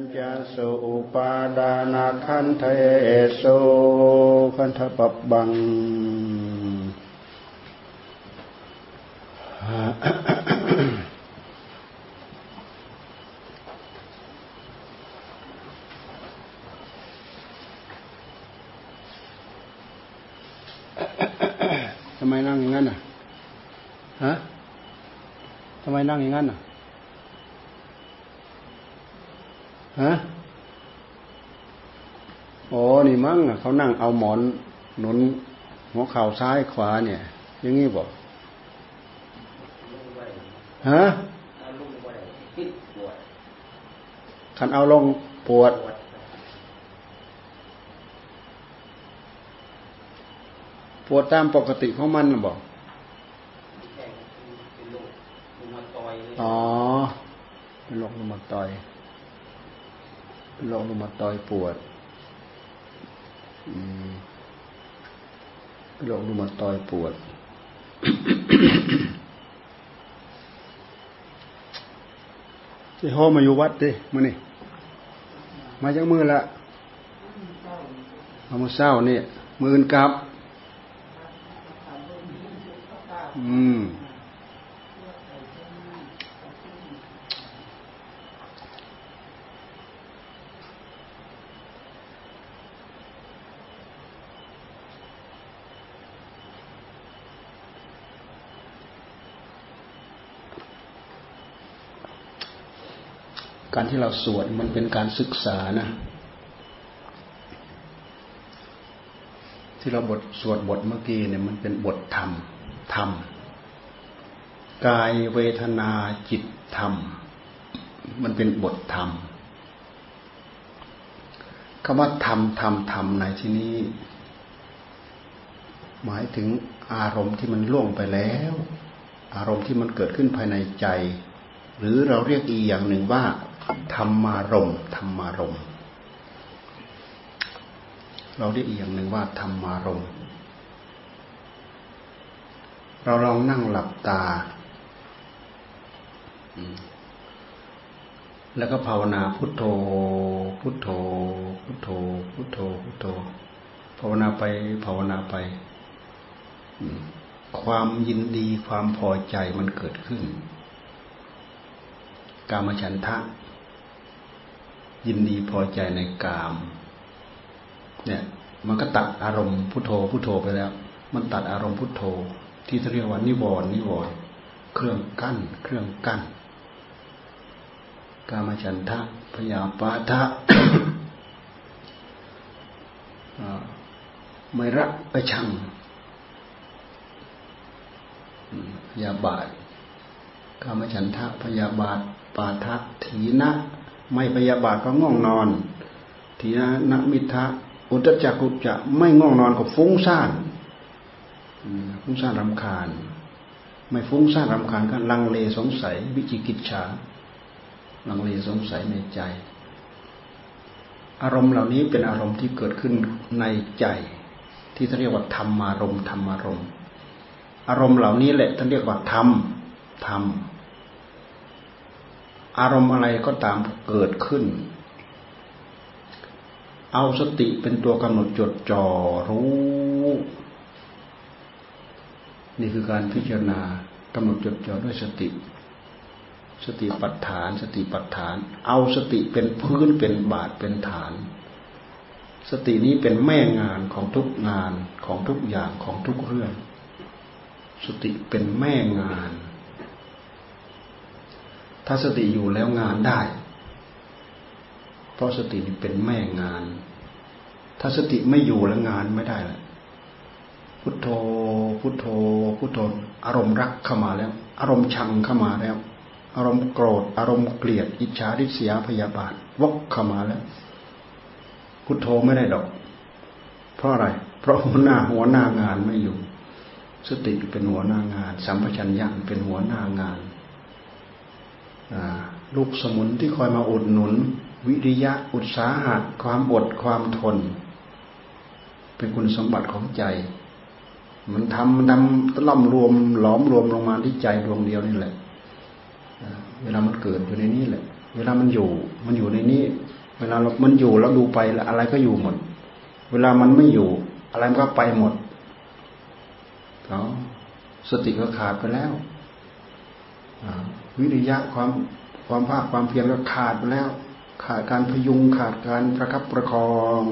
ญจสุอุปาดานาคันเทสุคันทปบัง ทำไมนั่งอย่างนั้นอะ ฮะ ทำไมนั่งอย่างนั้นอะ ฮะโอ้นี่มั้งเขานั่งเอาหมอนหนุนหัวเข่าซ้ายขวาเนี่ย อย่างงี้บอกฮะคันเอาลงปวด ปวดตามปกติของมันนะบอกอ๋อเป็นโรครุมตอย โรครุมาตอยปวดโรครุมาตอยปวด ที่โฮมาอยู่วัดดิมานี่มาจากมือละมามาเศร้านี่มือนกับ อืม การที่เราสวดมันเป็นการศึกษานะ ที่เราบทสวดบทเมื่อกี้เนี่ยมันเป็นบทธรรมธรรมกายเวทนาจิตธรรม มันเป็นบทธรรมคำว่าธรรมธรรมธรรมในที่นี้ หมายถึงอารมณ์ที่มันล่วงไปแล้ว อารมณ์ที่มันเกิดขึ้นภายในใจ หรือเราเรียกอีกอย่างหนึ่งว่า ธรรมารมธรรมารมเราได้อีกอย่างหนึ่งว่าธรรมารมเราลองนั่งหลับตา แล้วก็ภาวนาพุทโธ พุทโธ พุทโธ พุทโธ พุทโธ ภาวนาไป ภาวนาไป ความยินดีความพอใจมันเกิดขึ้น กามฉันทะ ยินดีพอใจในกาม เนี่ยมันก็ตัดอารมณ์พุทโธพุทโธไปแล้ว มันตัดอารมณ์พุทโธ ที่เรียกว่านิวรณ์นิวรณ์เครื่องกั้น เครื่องกั้น กามฉันทะพยาปาทะไม่รักไปชังพยาบาทกามฉันทะพยาบาทปาทะถีนะ ไม่พยาบาทก็ง่วงนอนทีนะนักมิทะอุตจักกุจะไม่ง่วงนอนก็ฟุ้งซ่านฟุ้งซ่านรำคาญ ไม่ฟุ้งซ่านรำคาญก็ลังเลสงสัย วิจิกิจฉาลังเลสงสัยในใจ อารมณ์เหล่านี้เป็นอารมณ์ที่เกิดขึ้นในใจ ที่เขาเรียกว่าธรรมารมณ์ธรรมารมณ์ อารมณ์เหล่านี้แหละท่านเรียกว่าธรรมธรรม อารมณ์อะไรก็ตามเกิดขึ้น เอาสติเป็นตัวกำหนดจดจ่อรู้ นี่คือการพิจารณากำหนดจดจ่อด้วยสติ สติปัฏฐาน สติปัฏฐาน เอาสติเป็นพื้นเป็นบาทเป็นฐาน สตินี้เป็นแม่งานของทุกงานของทุกอย่างของทุกเรื่อง สติเป็นแม่งาน ถ้าสติอยู่แล้วงานได้ เพราะสติเป็นแม่งาน ถ้าสติไม่อยู่แล้วงานไม่ได้ละพุทโธ พุทโธ พุทโธ อารมณ์รักเข้ามาแล้ว อารมณ์ชังเข้ามาแล้ว อารมณ์โกรธ อารมณ์เกลียด อิจฉาริษยาพยาบาทวกเข้ามาแล้ว พุทโธไม่ได้ดอก เพราะอะไร เพราะหัวหน้าหัวหน้างานไม่อยู่ สติเป็นหัวหน้างาน สัมปชัญญะเป็นหัวหน้างาน ลูกสมุนที่คอยมาอุดหนุน วิริยะอุตสาหะความอดความทน เป็นคุณสมบัติของใจ มันทำมันทำล่อมรวมหลอมรวมลงมาที่ใจดวงเดียวนี่แหละเวลามันเกิดอยู่ในนี้แหละ เวลามันอยู่ มันอยู่ในนี้ เวลาเรามันอยู่แล้วดูไปแล้วอะไรก็อยู่หมด เวลามันไม่อยู่ อะไรมันก็ไปหมดเนาสติก็ขาดไปแล้ว วิริยะความความภาคความเพียรก็ขาดไปแล้ว ขาดการพยุงขาดการประคับประคอง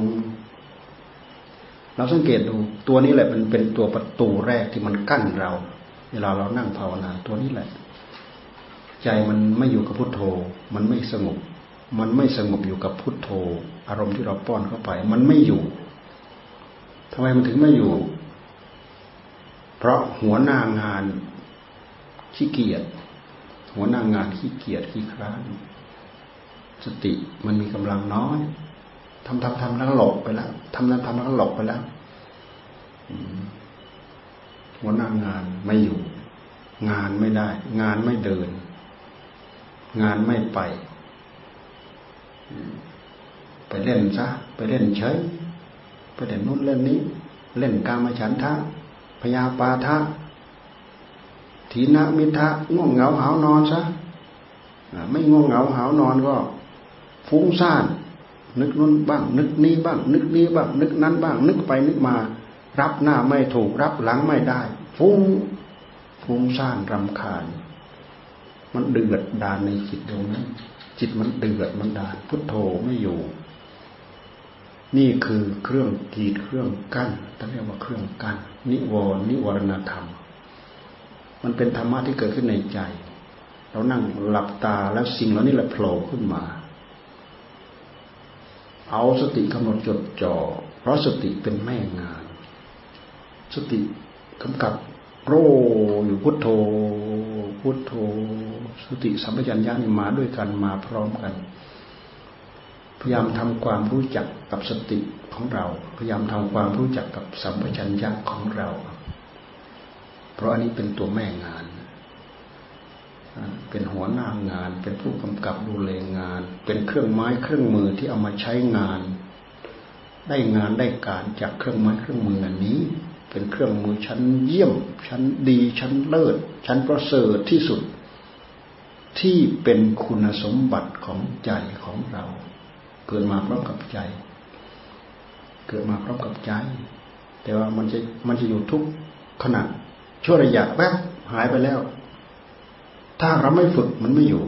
เราสังเกตดู ตัวนี้แหละมันเป็นตัวประตูแรกที่มันกั้นเรา เวลาเรานั่งภาวนาตัวนี้แหละ ใจมันไม่อยู่กับพุทโธ มันไม่สงบ มันไม่สงบอยู่กับพุทโธ อารมณ์ที่เราป้อนเข้าไป มันไม่อยู่ทำไมมันถึงไม่อยู่ เพราะหัวหน้างานขี้เกียจ หัวหน้างานขี้เกียจขี้คร้านสติมันมีกำลังน้อยทำทำทำแล้วหลบไปแล้วทำทำทำแล้วหลบไปแล้วหัวหน้างานไม่อยู่ งานไม่ได้ งานไม่เดิน งานไม่ไป ไปเล่นซะไปเล่นเฉยไปเล่นนู้นเล่นนี้ เล่นกามฉันทะพยาปาทะ ทีนะมิทะง่วงเหงาหานอนซะไม่ง่วงเหงาหานอนก็ ฟุ้งซ่านนึกนู้นบ้าง นึกนี้บ้าง นึกนี้บ้าง นึกนั้นบ้าง นึกไปนึกมา รับหน้าไม่ถูกรับหลังไม่ได้ ฟุ้งฟุ้งซ่านรำคาญ มันเดือดดานในจิตตรงนั้นจิตมันเดือดมันดานพุทโธไม่อยู่ นี่คือเครื่องกีดเครื่องกั้นต้องเรียกว่าเครื่องกั้นนิวรณ์นิวรณธรรม มันเป็นธรรมะที่เกิดขึ้นในใจ เรานั่งหลับตาแล้วสิ่งเหล่านี้แหละโผล่ขึ้นมา เอาสติกำหนดจดจ่อ เพราะสติเป็นแม่งาน สติกำกับโรอยู่พุทโธ พุทโธ สติสัมปชัญญะนี่มาด้วยกันมาพร้อมกัน พยายามทำความรู้จักกับสติของเรา พยายามทำความรู้จักกับสัมปชัญญะของเรา เพราะอันนี้เป็นตัวแม่งาน เป็นหัวหน้างาน เป็นผู้กำกับดูแลงาน เป็นเครื่องไม้เครื่องมือที่เอามาใช้งาน ได้งานได้การจากเครื่องไม้เครื่องมืออันนี้ เป็นเครื่องมือชั้นเยี่ยม ชั้นดีชั้นเลิศ ชั้นประเสริฐที่สุด ที่เป็นคุณสมบัติของใจของเรา เกิดมาพร้อมกับใจ เกิดมาพร้อมกับใจ แต่ว่ามันจะมันจะอยู่ทุกขณะ ชั่วระยะแวบหายไปแล้ว ถ้าเราไม่ฝึกมันไม่อยู่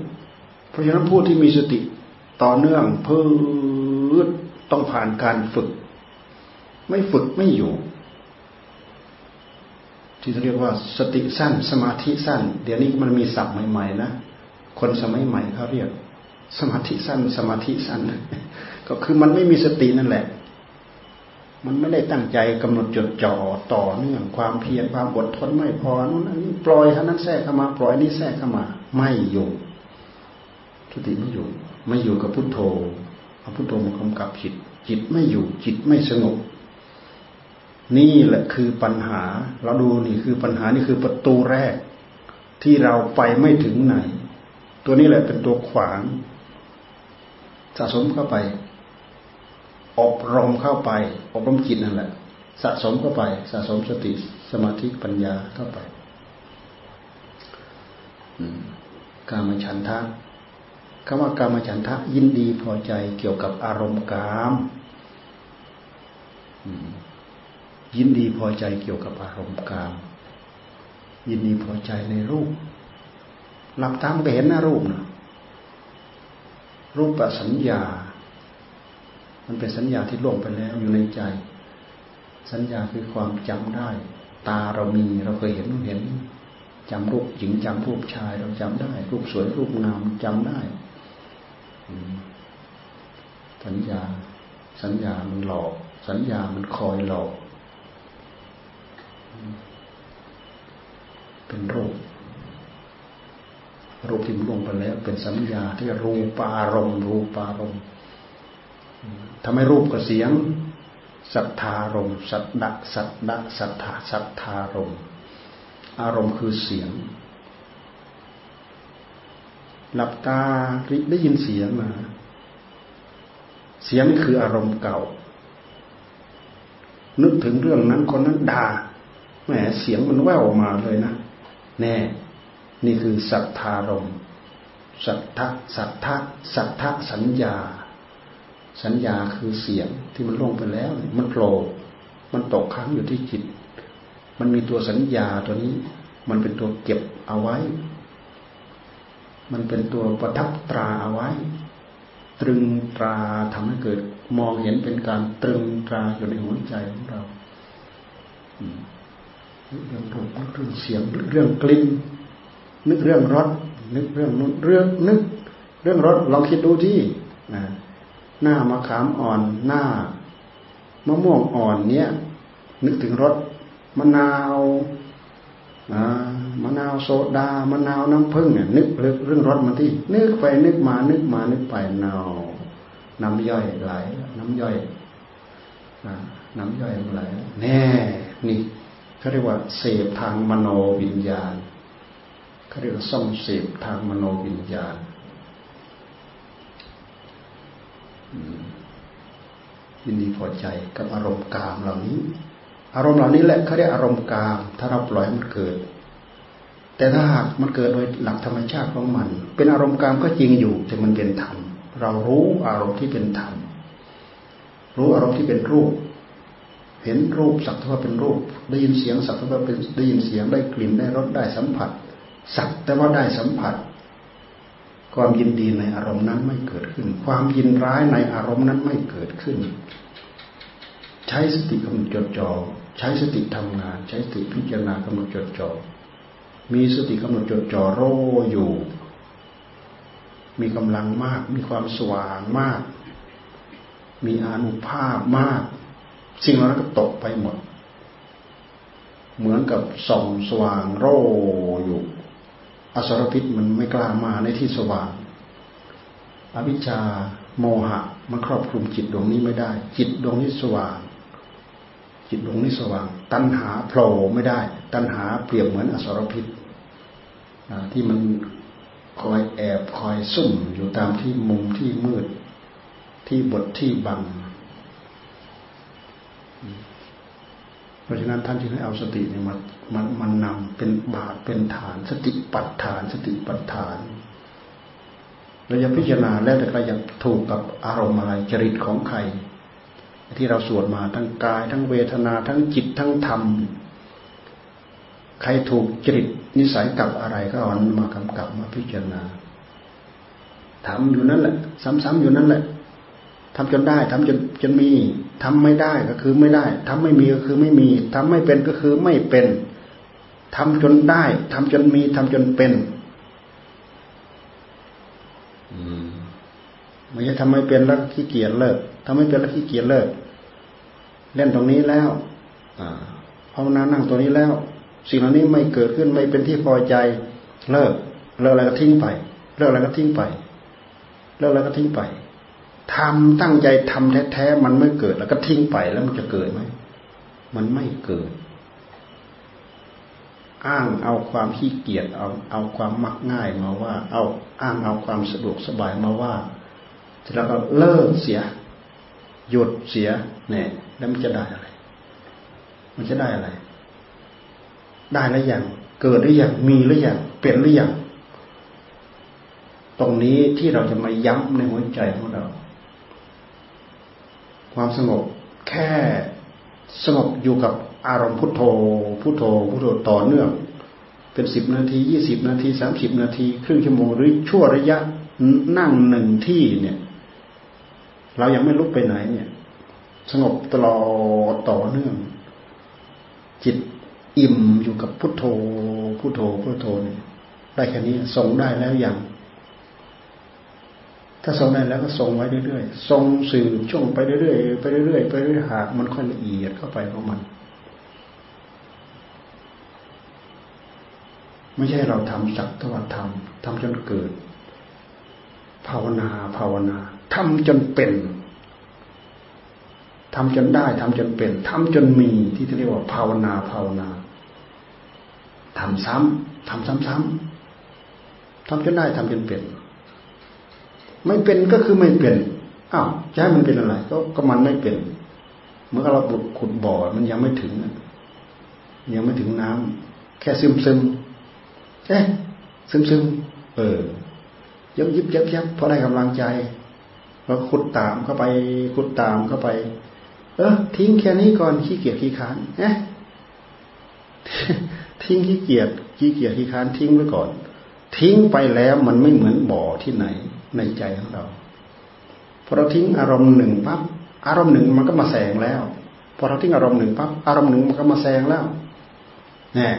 เพราะฉะนั้นผู้ที่มีสติต่อเนื่องเพื่อต้องผ่านการฝึก ไม่ฝึกไม่อยู่ ที่เรียกว่าสติสั้นสมาธิสั้น เดี๋ยวนี้มันมีศัพท์ใหม่ๆนะคนสมัยใหม่เขาเรียก สมาธิสั้น สมาธิสั้นก็คือมันไม่มีสตินั่นแหละ มันไม่ได้ตั้งใจกำหนดจดจ่อต่อเนื่องความเพียรความอดทนไม่พอนั้นอันนี้ปล่อยท่านั้นแทรกเข้ามา ปล่อยนี้แทรกเข้ามา ไม่อยู่สติไม่อยู่ ไม่อยู่กับพุทโธเอาพุทโธมากำกับจิต จิตไม่อยู่ จิตไม่สงบ นี่แหละคือปัญหา เราดูนี่คือปัญหานี่คือประตูแรก ที่เราไปไม่ถึงไหน ตัวนี้แหละเป็นตัวขวาง สะสมเข้าไป อบรมเข้าไป อบรมจิตนั่นแหละ สะสมเข้าไป สะสมสติสมาธิปัญญาเข้าไปการมฉันทะคำว่าการมฉันทะ ยินดีพอใจเกี่ยวกับอารมณ์กามยินดีพอใจเกี่ยวกับอารมณ์กาม ยินดีพอใจในรูป หลับตามไปเห็นหน้ารูปนะรูปสัญญา มันเป็นสัญญาที่ล่วงไปแล้วอยู่ในใจ สัญญาคือความจำได้ ตาเรามีเราเคยเห็นเห็นจำรูปหญิงจำรูปชายเราจำได้ รูปสวยรูปงามจำได้ สัญญา สัญญามันหลอก สัญญามันคอยหลอก เป็นรูป รูปที่มันลงไปแล้ว เป็นสัญญาที่รูปารมณ์รูปารมณ์ ทำให้รูปกับเสียงศรัทธารมสัตดะสัตดะสัทธาสัทธารมอารมณ์คือเสียง หลับตาได้ยินเสียงมา เสียงคืออารมณ์เก่า นึกถึงเรื่องนั้นคนนั้นด่าแหมเสียงมันแว่วมาเลยนะ แน่ นี่คือสัทธารมสัทธะสัทธะสัทธสัญญาสัญญา สัญญาคือเสียงที่มันล่วงไปแล้ว มันโผล่มันตกค้างอยู่ที่จิต มันมีตัวสัญญาตัวนี้ มันเป็นตัวเก็บเอาไว้ มันเป็นตัวประทับตราเอาไว้ ตรึงตราทำให้เกิด มองเห็นเป็นการตรึงตราอยู่ในหัวใจของเราเรื่องรูปเรื่องเสียงเรื่องกลิ่นนึกเรื่องรสนึกเรื่องนู้นเรื่องนึก เรื่องรสลองคิดดูที่ หน้ามะขามอ่อนหน้ามะม่วงอ่อนเนี้ยนึกถึงรสมะนาวมะนาวโซดามะนาวน้ำผึ้งเนี่ยนึกเรื่องรสมาที่นึกไปนึกมานึกมานึกไปนาวน้ำย่อยไหล น้ำย่อยน้ำย่อยไหลแน่นี่เขาเรียกว่าเสพทางมโนวิญญาณเขาเรียกว่าส่องเสพทางมโนวิญญาณ ยินดีพอใจกับอารมณ์กามเหล่านี้ อารมณ์เหล่านี้แหละเขาเรียกอารมณ์กาม ถ้าเราปล่อยมันเกิด แต่ถ้าหากมันเกิดโดยหลักธรรมชาติของมัน เป็นอารมณ์กามก็จริงอยู่ แต่มันเป็นธรรม เรารู้อารมณ์ที่เป็นธรรม รู้อารมณ์ที่เป็นรูป เห็นรูปสักเท่าเป็นรูป ได้ยินเสียงสักเท่าเป็นได้ยินเสียง ได้กลิ่น ได้รส ได้สัมผัส สักแต่ว่าได้สัมผัส ความยินดีในอารมณ์นั้นไม่เกิดขึ้น ความยินร้ายในอารมณ์นั้นไม่เกิดขึ้น ใช้สติกำหนดจดจ่อใช้สติทำงาน ใช้สติพิจารณากำหนดจดจ่อมีสติกำหนดจดจ่อโรอยู่ มีกำลังมาก มีความสว่างมาก มีอนุภาพมาก สิ่งเหล่านั้นก็ตกไปหมด เหมือนกับส่องสว่างโรอยู่ อสรพิษมันไม่กล้ามาในที่สว่างอวิชชาโมหะมันครอบคลุมจิตดวงนี้ไม่ได้ จิตดวงนี้สว่าง จิตดวงนี้สว่าง ตัณหาโผล่ไม่ได้ ตัณหาเปรียบเหมือนอสรพิษที่มันคอยแอบคอยซุ่มอยู่ตามที่มุมที่มืดที่บทที่บัง ราะฉะนั้นท่านจึงให้เอาสติเนี่ยมามันมันนำเป็นบาทเป็นฐาน สติปัฏฐาน สติปัฏฐานเราจะพิจารณาแล้วแต่ใครจะถูกกับอารมณ์อะไรจริตของใคร ที่เราสวดมาทั้งกาย ทั้งเวทนา ทั้งจิตทั้งธรรม ใครถูกจริตนิสัยกับอะไรก็เอามากำกับมาพิจารณาทำอยู่นั่นแหละ ซ้ำๆอยู่นั่นแหละทำจนได้ทำจนจนมี ทำไม่ได้ก็คือไม่ได้ทำไม่มีก็คือไม่มีทำไม่เป็นก็คือไม่เป็นทำจนได้ทำจนมีทำจนเป็นไม่ใช่ทำไม่เป็นแล้วขี้เกียจเลิกทำไม่เป็นแล้วขี้เกียจเลิก เล่นตรงนี้แล้วภาวนานั่งตัวนี้แล้ว สิ่งเหล่านี้ไม่เกิดขึ้นไม่เป็นที่พอใจ เลิก เลิกอะไรก็ทิ้งไป เลิกอะไรก็ทิ้งไป เลิกอะไรก็ทิ้งไป ทำตั้งใจทำแท้ๆมันไม่เกิด แล้วก็ทิ้งไปแล้วมันจะเกิดไหมมันไม่เกิด อ้างเอาความขี้เกียจเอาเอาความมักง่ายมาว่า เอาอ้างเอาความสะดวกสบายมาว่าแล้วก็เลิกเสีย หยุดเสียเนี่ยแล้วมันจะได้อะไร มันจะได้อะไร ได้แล้วอย่างเกิดหรือยังมีหรือยังเปลี่ยนหรือยังตรงนี้ที่เราจะมาย้ำในหัวใจของเรา ความสงบแค่สงบอยู่กับอารมณ์พุทโธ พุทโธ พุทโธต่อเนื่อง เป็นสิบนาทียี่สิบนาทีสามสิบนาที ครึ่งชั่วโมงหรือชั่วระยะนั่งหนึ่งที่เนี่ย เรายังไม่ลุกไปไหนเนี่ย สงบตลอดต่อเนื่อง จิตอิ่มอยู่กับพุทโธ พุทโธ พุทโธเนี่ยได้แค่นี้ส่งได้แล้วอย่าง ถ้าทรงได้แล้วก็ทรงไว้เรื่อยๆ ทรงสื่อช่วงไปเรื่อยๆ ไปเรื่อยๆ ไปเรื่อยๆ หากมันค่อยละเอียดเข้าไปของมัน ไม่ใช่เราทำสักทวัทำทำจนเกิด ภาวนาภาวนาทำจนเป็นทำจนได้ทำจนเป็นทำจนมีที่เรียกว่าภาวนาภาวนาทำซ้ำทำซ้ำๆทำจนได้ทำจนเป็น ไม่เป็นก็คือไม่เป็นอ้าวจะให้มันเป็นอะไร ก็ก็มันไม่เป็น เมื่อเราบดขุดบ่อมันยังไม่ถึงยังไม่ถึงน้ำแค่ซึมซึมเอ๊ะซึมซึมเออยับยิบยับยับพอได้กำลังใจเอเราขุดตามเข้าไปขุดตามเข้าไป เออทิ้งแค่นี้ก่อนขี้เกียจขี้ค้านเอ๊ะทิ้งขี้เกียจขี้เกียจขี้ค้านทิ้งไว้ก่อน ทิ้งไปแล้วมันไม่เหมือนบ่อที่ไหน ในใจของเราพอเราทิ้งอารมณ์หนึ่งปั๊บอารมณ์หนึ่งมันก็มาแสงแล้วพอเราทิ้งอารมณ์หนึ่งปั๊บอารมณ์หนึ่งมันก็มาแสงแล้วเนี่ย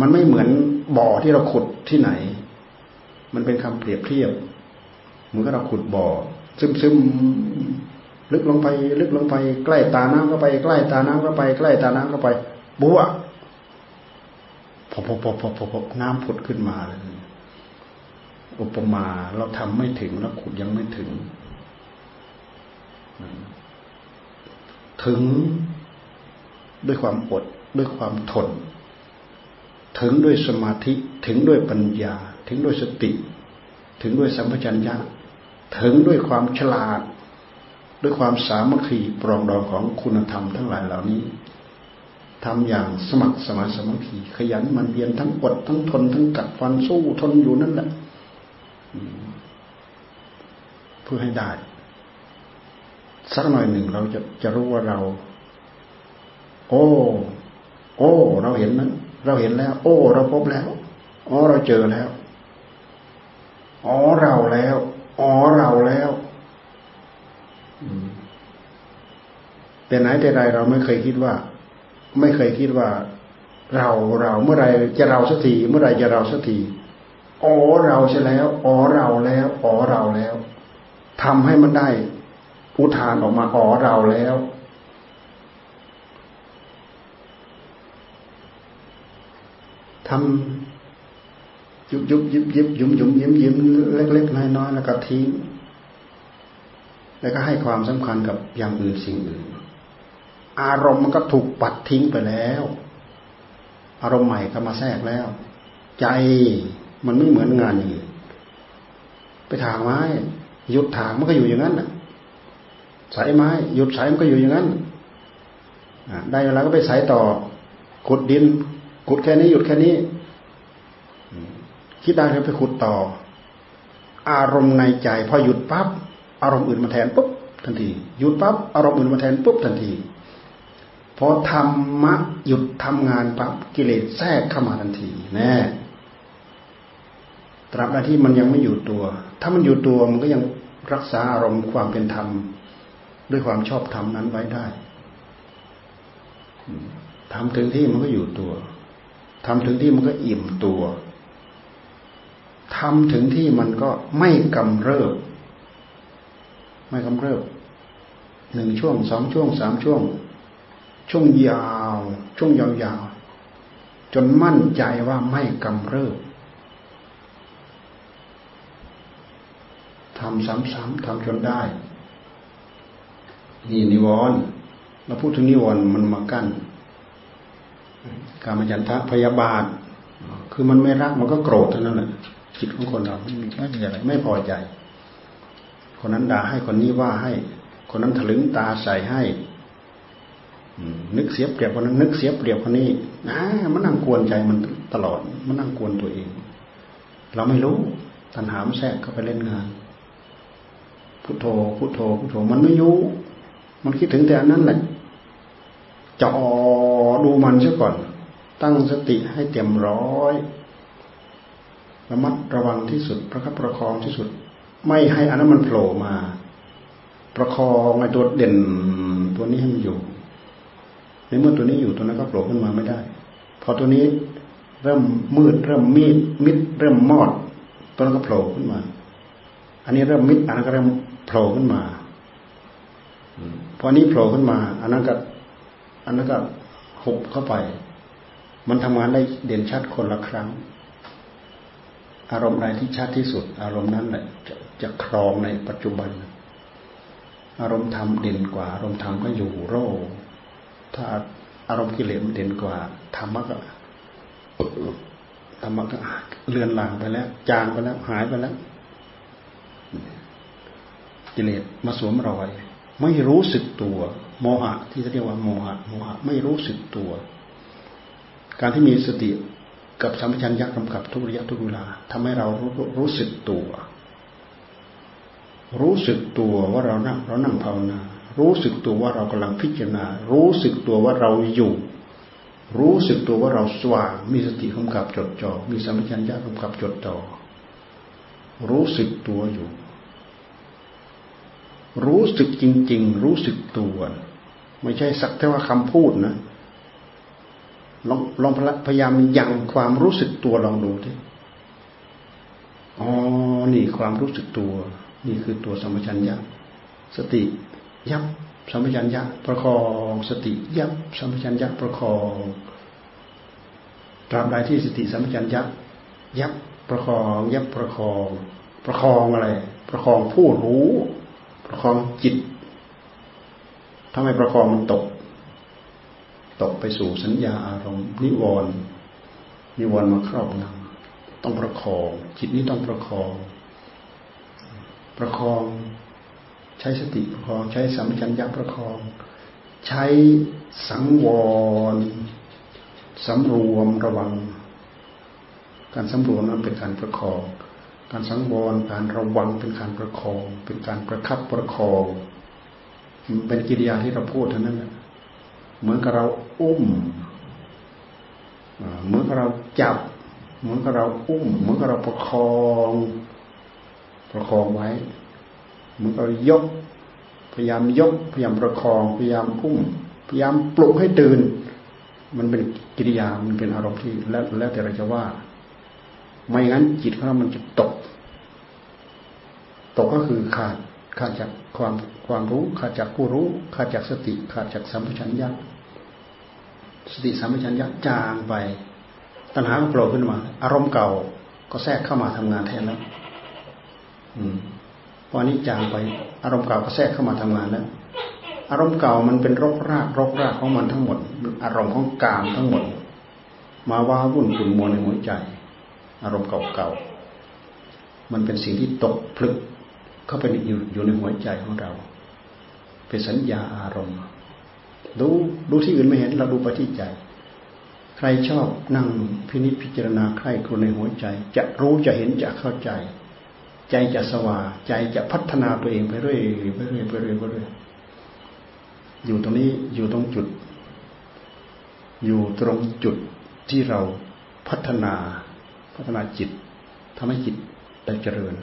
มันไม่เหมือนบ่อที่เราขุดที่ไหน มันเป็นคำเปรียบเทียบเหมือนกับเราขุดบ่อ ซึมซึมลึกลงไป ลึกลงไป ใกล้ตาน้ำเข้าไป ใกล้ตาน้ำเข้าไป ใกล้ตาน้ำเข้าไปบัวพอพอพอพอพอน้ำผุดขึ้นมาเลย อุปมาเราทำไม่ถึงแล้วขุดยังไม่ถึง ถึงด้วยความอดด้วยความทน ถึงด้วยสมาธิถึงด้วยปัญญา ถึงด้วยสติ ถึงด้วยสัมปชัญญะถึงด้วยความฉลาด ด้วยความสามัคคีปรองดองของคุณธรรมทั้งหลายเหล่านี้ทำอย่างสมัครสมาสมัคคีขยันมันเพียนทั้งอดทั้งทนทั้งกัดฟันสู้ทนอยู่นั่นแหละ พื่อให้ได้ สักหน่อยหนึ่งเราจะจะรู้ว่าเรา โอ้ โอ้ เราเห็นนั้นเราเห็นแล้ว โอ้ เราพบแล้วอ๋อเราเจอแล้วอ๋อเราแล้วอ๋อเราแล้วแต่ไหนแต่ใดเราไม่เคยคิดว่า ไม่เคยคิดว่า เราเราเมื่อไรจะเราสักทีเมื่อไรจะเราสักที อ๋อเราใช่แล้วอ๋อเราแล้วอ๋อเราแล้วทำให้มันได้อุทานออกมาอ๋อเราแล้วทำยุบยุบยิบยิบยุมยุมยิ้มยิ้มเล็กๆน้อยๆแล้วก็ทิ้งแล้วก็ให้ความสำคัญกับอย่างอื่นสิ่งอื่น อารมณ์มันก็ถูกปัดทิ้งไปแล้ว อารมณ์ใหม่ก็มาแทรกแล้ว ใจ มันไม่เหมือนงานอย่างอื่นไปถางไม้หยุดถางมันก็อยู่อย่างนั้นนะสายไม้หยุดสายมันก็อยู่อย่างนั้นได้เวลาก็ไปสายต่อขุดดินขุดแค่นี้หยุดแค่นี้คิดได้แล้วไปขุดต่อ อารมณ์ในใจ พอหยุดปั๊บอารมณ์อื่นมาแทนปุ๊บทันทีหยุดปั๊บอารมณ์อื่นมาแทนปุ๊บทันทีพอธรรมะหยุดทำงานปั๊บกิเลสแทรกเข้ามาทันทีแน่ ตราบใดที่มันยังไม่อยู่ตัว ถ้ามันอยู่ตัวมันก็ยังรักษาอารมณ์ความเป็นธรรม ด้วยความชอบธรรมนั้นไว้ได้ทำถึงที่มันก็อยู่ตัวทำถึงที่มันก็อิ่มตัวทำถึงที่มันก็ไม่กำเริบ ไม่กำเริบหนึ่งช่วงสองช่วงสามช่วง ช่วงยาว ช่วงยาวๆจนมั่นใจว่าไม่กำเริบ ทำซ้ำๆทำจนได้ นี่นิวรณ์เราพูดถึงนิวรณ์มันมากั้นการมยันทะพยาบาท คือมันไม่รักมันก็โกรธเท่านั้นแหละจิตของคนเราไม่มีอะไรไม่พอใจ คนนั้นด่าให้คนนี้ว่าให้ คนนั้นถลึงตาใส่ให้นึกเสียเปรียบคนนั้น นึกเสียเปรียบคนนี้นะมันนั่งกวนใจมันตลอด มันนั่งกวนตัวเอง เราไม่รู้ ตัณหามันแทรกเข้าไปเล่นงาน พุทโธพุทโธพุทโธมันไม่รู้มันคิดถึงแต่อันนั้นแหละจะอดูมันซะก่อน ตั้งสติให้เต็มร้อยระมัดระวังที่สุดประคับประคองที่สุด ไม่ให้อันนั้นมันโผล่มา ประคองไอ้ตัวเด่นตัวนี้ให้มันอยู่ในเมื่อตัวนี้อยู่ตัวนั้นก็โผล่ขึ้นมาไม่ได้ พอตัวนี้เริ่มมืดเริ่มมีดมิดเริ่มมอดตัวนั้นก็โผล่ขึ้นมา อันนี้เริ่มมิดอันนั้นก็เริ่ม โผล่ขึ้นมาพอนี้โผล่ขึ้นมา อันนั้นก็อันนั้นก็หกเข้าไป มันทำงานได้เด่นชัดคนละครั้ง อารมณ์ใดที่ชัดที่สุด อารมณ์นั้นแหละจะจะครองในปัจจุบัน อารมณ์ธรรมเด่นกว่า อารมณ์ธรรมก็อยู่โรถ้าอารมณ์กิเลสมันเด่นกว่าธรรมะก็ธรรมะก็เลือนหลางไปแล้ว จางไปแล้ว หายไปแล้ว กิเลสมาสวมรอย ไม่รู้สึกตัว โมหะ ที่เรียกว่าโมหะโมหะ ไม่รู้สึกตัว การที่มีสติกับสัมปชัญญะกำกับทุกระยะทุกเวลาทำให้เรารู้รู้สึกตัว รู้สึกตัวว่าเรานั่งเรานั่งภาวนา รู้สึกตัวว่าเรากำลังพิจารณา รู้สึกตัวว่าเราอยู่ รู้สึกตัวว่าเราสว่าง มีสติกำกับจดจ่อมีสัมผัสัญญากำกับจดจ่อรู้สึกตัวอยู่ รู้สึกจริง ๆ รู้สึกตัว ไม่ใช่สักแต่ว่าคำพูดนะลองลองพยายามยังความรู้สึกตัวลองดูทีอ๋อ นี่ความรู้สึกตัว นี่คือตัวสัมปชัญญะสติยับสัมปชัญญะประคอง สติยับสัมปชัญญะประคองตราบใดที่สติสัมปชัญญะยับประคอง ยับประคอง ประคองอะไร ประคองผู้รู้ ประคองจิตถ้าไม่ประคองมันตก ตกไปสู่สัญญาอารมณ์นิวรณ์นิวรณ์มาครอบงำต้องประคอง จิตนี้ต้องประคอง ประคอง ใช้สติประคอง ใช้สัมผััญญาประคอง ใช้สังวรสำรวมระวัง การสำรวมนั้นเป็นการประคอง การสังวรการระวังเป็นการประคอง เป็นการประคับประคองเป็นกิริยาที่เราพูดเท่านั้นเหมือนกับเราอุ้มเหมือนกับเราจับ เหมือนกับเราอุ้ม เหมือนกับเราประคอง ประคองไว้ เหมันก็ยก พยายามยก พยายามประคอง พยายามพุ่งพยายามปลุกให้ตื่น มันเป็นกิริยา มันเป็นอารมณ์ที่แล้วแล้วแต่เราจะว่า ไม่งั้นจิตของเรามันจะตก ตกก็คือขาดขาดจากความความรู้ ขาดจากผู้รู้ ขาดจากสติ ขาดจากสัมปชัญญะสติสัมปชัญญะจางไป ตัณหาโผล่ขึ้นมา อารมณ์เก่าก็แทรกเข้ามาทำงานแทนแล้วอืมพอนี้จางไป อารมณ์เก่าก็แทรกเข้ามาทำงานแล้วอารมณ์เก่ามันเป็นรกรากรกรากของมันทั้งหมด อารมณ์ของกามทั้งหมด มาว่าวุ่นขุ่นมัวในหัวใจ อารมณ์เก่าๆ มันเป็นสิ่งที่ตกพลึกเข้าไปอยู่อยู่ในหัวใจของเรา เป็นสัญญาอารมณ์ ดูดูที่อื่นไม่เห็นเราดูไปที่ใจ ใครชอบนั่งพินิจพิจารณาใครครในหัวใจ จะรู้จะเห็นจะเข้าใจ ใจจะสว่างใจจะพัฒนาตัวเองไปเรื่อยไปเรื่อยไปเรื่อยไปเรื่อยอยู่ตรงนี้อยู่ตรงจุด อยู่ตรงจุดที่เราพัฒนา พัฒนาจิตทำให้จิตได้เจริญ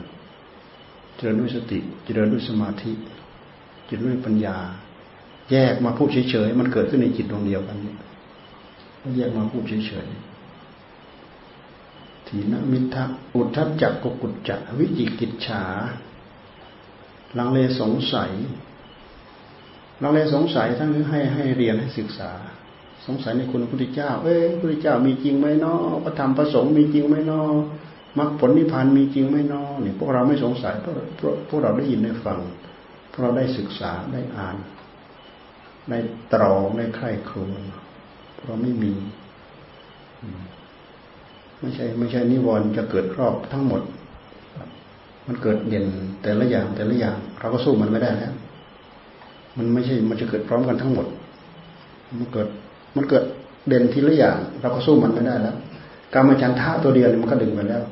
เจริญด้วยสติ เจริญด้วยสมาธิ เจริญด้วยปัญญา แยกมาพูดเฉยๆมันเกิดขึ้นในจิตดวงเดียวกันนี่แยกมาพูดเฉยๆถีนมิทะอุทธจักกุกุจจะวิจิกิจฉาลังเลสงสัยลังเลสงสัยทั้งให้ให้เรียนให้ศึกษา สงสัยในคุณพระพุทธเจ้า เอ้ยพระพุทธเจ้ามีจริงไหมเนาะพระธรรมพระสงฆ์มีจริงไหมเนาะมรรคผลนิพพานมีจริงไหมเนาะเนี่ยพวกเราไม่สงสัยเพราะพวกเราได้ยินได้ฟังพวกเราได้ศึกษาได้อ่านได้ตรองได้ใคร่ครวญเราไม่มี ไม่ใช่ ไม่ใช่นิวรณ์จะเกิดครอบทั้งหมด มันเกิดเด่นแต่ละอย่างแต่ละอย่าง เราก็สู้มันไม่ได้แล้วมันไม่ใช่ มันจะเกิดพร้อมกันทั้งหมด มันเกิด มันเกิดเด่นทีละอย่าง เราก็สู้มันไม่ได้แล้วการมาชันท่าตัวเดียวมันก็ดึงไปแล้ว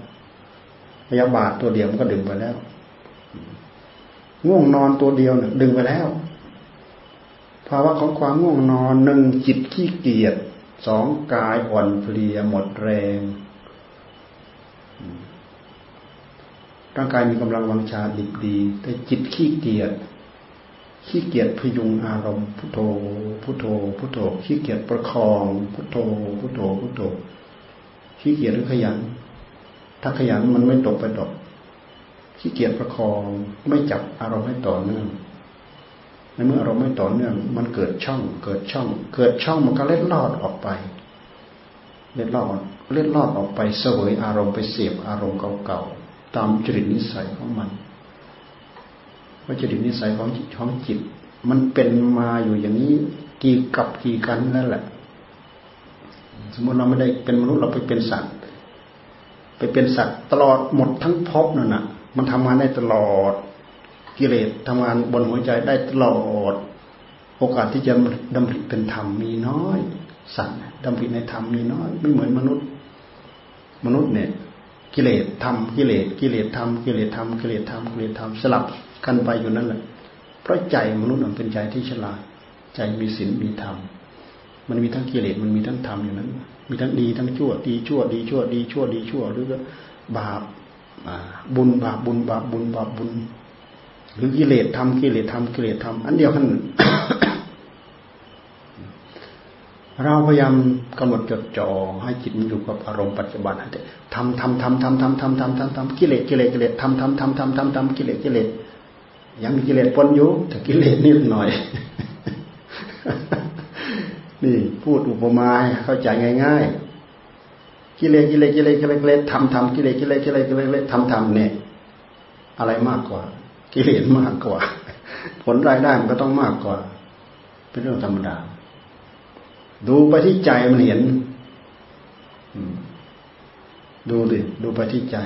พยาบาทตัวเดียวมันก็ดึงไปแล้ว ง่วงนอนตัวเดียวเนี่ยดึงไปแล้วภาวะของความง่วงนอนหนึ่งจิตขี้เกียจสองกายอ่อนเพลียหมดแรงร่างกายมีกำลังวังชาดิบดี แต่จิตขี้เกียจ ขี้เกียจพยุงอารมณ์พุทโธพุทโธพุทโธขี้เกียจประคองพุทโธพุทโธพุทโธขี้เกียจหรือขยัน ถ้าขยันมันไม่ตกไปดอกขี้เกียจประคองไม่จับอารมณ์ให้ต่อเนื่องในเมื่ออารมณ์ไม่ต่อเนื่องมันเกิดช่อง เกิดช่อง เกิดช่องมันก็เล็ดลอดออกไป เล็ดลอดเล็ดลอดออกไปเสวยอารมณ์ไปเสียบอารมณ์เก่าๆตามจริตนิสัยของมัน ว่าจริตนิสัยของจิตของจิต มันเป็นมาอยู่อย่างนี้กี่กับกี่กันนั่นแหละ สมมติเราไม่ได้เป็นมนุษย์เราไปเป็นสัตว์ ไปเป็นสัตว์ตลอดหมดทั้งภพนั่นน่ะ มันทำงานได้ตลอด กิเลสทำงานบนหัวใจได้ตลอด โอกาสที่จะดำริเป็นธรรมมีน้อย สัตว์ดำริในธรรมมีน้อย ไม่เหมือนมนุษย์ มนุษย์เนี่ย กิเลสทำกิเลสกิเลสทำกิเลสทำกิเลสทำกิเลสทำสลับ กันไปอยู่นั่นแหละ เพราะใจมนุษย์มันเป็นใจที่ฉลาด ใจมีศีลมีธรรม มันมีทั้งกิเลสมันมีทั้งธรรมอยู่นั้น มีทั้งดีทั้งชั่ว ดีชั่ว ดีชั่ว ดีชั่ว ดีชั่ว หรือว่าบาปบุญบาปบุญบาปบุญบาปบุญ หรือกิเลสทำกิเลสทำกิเลสทำอันเดียวกันเราพยายามกำหนดจดจ่อให้จิตมันอยู่กับอารมณ์ปัจจุบันให้ธรรมธรรมธรรมธรรมธรรมธรรมธรรมธรรมธรรมกิเลสกิเลสกิเลสธรรมธรรมธรรมธรรมธรรมธรรมกิเลสกิเลส ยังมีกิเลสปนอยู่แต่กิเลสนิดหน่อย นี่พูดอุปมาเข้าใจง่าย ๆ กิเลสกิเลสกิเลสกิเลสกิเลสธรรมธรรมกิเลสกิเลสกิเลสกิเลสธรรมธรรมเนี่ยอะไรมากกว่า กิเลสมากกว่า ผลรายได้มันก็ต้องมากกว่า เป็นเรื่องธรรมดา ดูไปที่ใจมันเห็นดูดิดูไปที่ใจ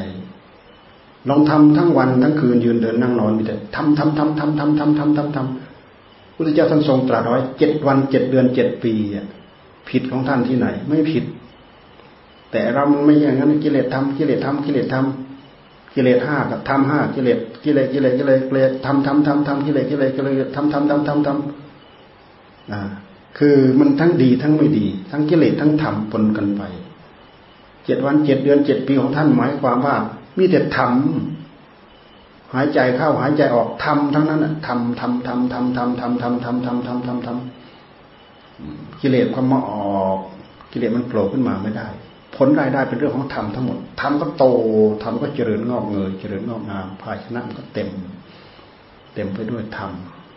ลองทำทั้งวันทั้งคืนยืนเดินนั่งนอนมีแต่ทำทำทำทำทำทำทำทำทำพุทธเจ้าท่านทรงตรัสไว้เจ็ดวันเจ็ดเดือนเจ็ดปีผิดของท่านที่ไหน ไม่ผิด แต่เรามันไม่อย่างนั้นกิเลสทำกิเลสทำกิเลสทำกิเลสห้ากับทำห้ากิเลสกิเลสกิเลสกิเลสกิเลสทำทำทำทำกิเลสกิเลสกิเลสทำทำทำทำทำอ่าคือมันทั้งดีทั้งไม่ดี ทั้งกิเลสทั้งธรรมปนกันไปเจ็ดวันเจ็ดเดือนเจ็ดปีของท่านหมายความว่า มีแต่ทำหายใจเข้าหายใจออกทำทั้งนั้นทำทำทำทำทำทำทำทำทำทำทำทำกิเลสความมาออก กิเลสมันโผล่ขึ้นมาไม่ได้ ผลรายได้เป็นเรื่องของธรรมทั้งหมดธรรมก็โตธรรมก็เจริญงอกเงยเจริญงอกงามภาชนะมันก็เต็ม เต็มไปด้วยธรรม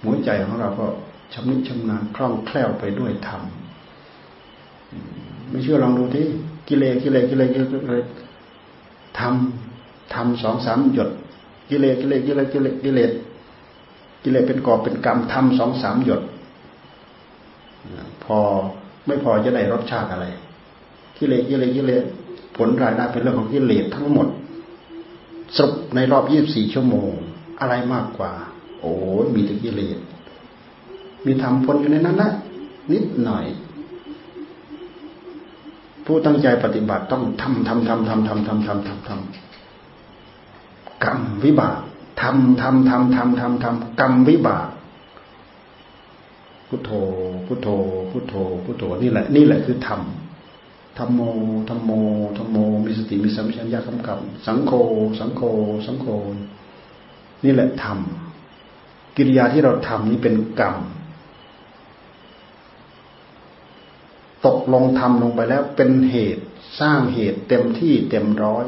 หัวใจของเราก็ชำนิชำนาญคล่องแคล่วไปด้วยธรรมไม่เชื่อลองดูที่กิเลสกิเลสกิเลสกิเลสธรรม ธรรมสองสามหยดกิเลสกิเลสกิเลสกิเลสกิเลสกิเลสเป็นกอบเป็นกำธรรมสองสามหยด พอไม่พอจะได้รสชาติอะไร กิเลสกิเลสกิเลสผลรายได้เป็นเรื่องของกิเลสทั้งหมดสรุปในรอบยี่บสี่ชั่วโมง อะไรมากกว่า โอ้มีแต่กิเลสมีธรรมพลอยู่ในนั้นนะนิดหน่อย ผู้ตั้งใจปฏิบัติต้องทำทำทำทำทำทำทำทำทำ กรรมวิบากทำทำทำทำทำทำกรรมวิบากพุทโธพุทโธพุทโธพุทโธนี่แหละ นี่แหละคือธรรมธรรมโมธรรมโมธรรมโม มีสติมีสัมปชัญญะกำกับสังโฆสังโฆสังโฆนี่แหละธรรมกิริยาที่เราทำนี้เป็นกรรมตกลงทำลงไปแล้วเป็นเหตุสร้างเหตุเต็มที่เต็มร้อย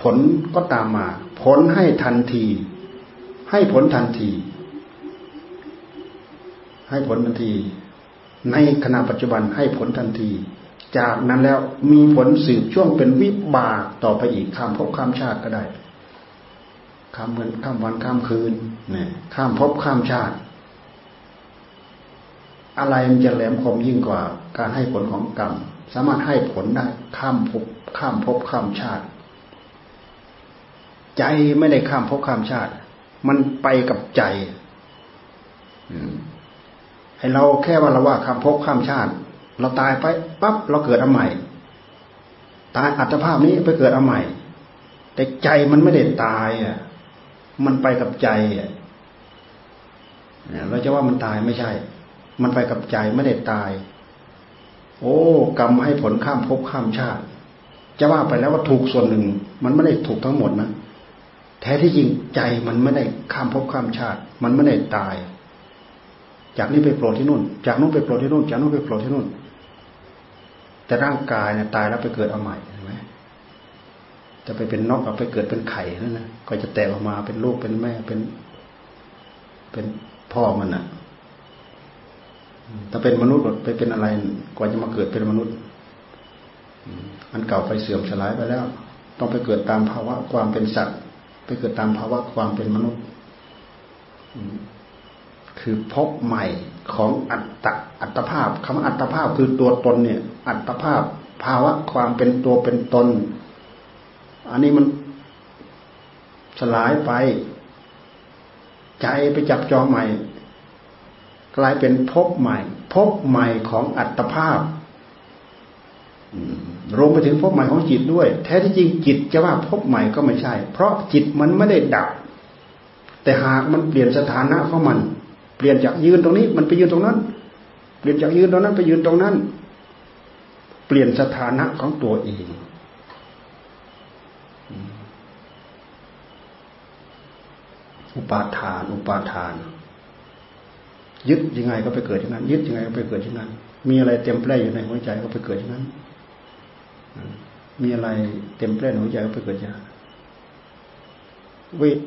ผลก็ตามมา ผลให้ทันที ให้ผลทันที ให้ผลทันที ในขณะปัจจุบันให้ผลทันที จากนั้นแล้วมีผลสืบช่วงเป็นวิบากต่อไปอีกข้ามภพข้ามชาติก็ได้ ข้ามเงินข้ามวันข้ามคืนเนี่ยข้ามภพข้ามชาติ อะไรมันจะแหลมคมยิ่งกว่า การให้ผลของกรรม สามารถให้ผลได้ข้ามภพข้ามภพข้ามชาติ ใจไม่ได้ข้ามภพข้ามชาติ มันไปกับใจให้เราแค่ว่าเราว่าข้ามภพข้ามชาติ เราตายไปปั๊บเราเกิดอันใหม่ ตายอัตภาพนี้ไปเกิดอันใหม่ แต่ใจมันไม่ได้ตายอะ มันไปกับใจอะเราจะว่ามันตายไม่ใช่ มันไปกับใจไม่ได้ตาย โอ้ กรรมให้ผลข้ามภพข้ามชาติ จะว่าไปแล้วว่าถูกส่วนหนึ่ง มันไม่ได้ถูกทั้งหมดนะ แท้ที่จริงใจมันไม่ได้ข้ามภพข้ามชาติ มันไม่ได้ตาย จากนี้ไปโปรดที่นู่น จากนู้นไปโปรดที่นู่น จากนู้นไปโปรดที่นู่น แต่ร่างกายเนี่ยตายแล้วไปเกิดเอาใหม่ใช่ไหมจะไปเป็นนกเอาไปเกิดเป็นไข่นั่นนะก็จะแตกออกมาเป็นลูกเป็นแม่เป็น เป็นพ่อมันอะถ้าเป็นมนุษย์ไปเป็นอะไรกว่าจะมาเกิดเป็นมนุษย์อันเก่าไปเสื่อมสลายไปแล้ว ต้องไปเกิดตามภาวะความเป็นสัตว์ ไปเกิดตามภาวะความเป็นมนุษย์ คือพบใหม่ของอัตตะอัตภาพคำว่าอัตภาพคือตัวตนเนี่ย อัตภาพ ภาวะความเป็นตัวเป็นตน อันนี้มันสลายไป ใจไปจับจองใหม่ กลายเป็นภพใหม่ภพใหม่ของอัตภาพ รวมไปถึงภพใหม่ของจิตด้วย แท้ที่จริงจิตจะว่าภพใหม่ก็ไม่ใช่ เพราะจิตมันไม่ได้ดับแแต่หากมันเปลี่ยนสถานะของมัน เปลี่ยนจากยืนตรงนี้ มันไปยืนตรงนั้น เปลี่ยนจากยืนตรงนั้นไปยืนตรงนั้น เปลี่ยนสถานะของตัวเองอุปาทาน อุปาทาน ยึดยังไงก็ไปเกิดอย่างนั้น ยึดยังไงก็ไปเกิดอย่างนั้น มีอะไรเต็มแปร่อยู่ในหัวใจก็ไปเกิดอย่างนั้น มีอะไรเต็มแปร่นหัวใจก็ไปเกิดอย่างนั้น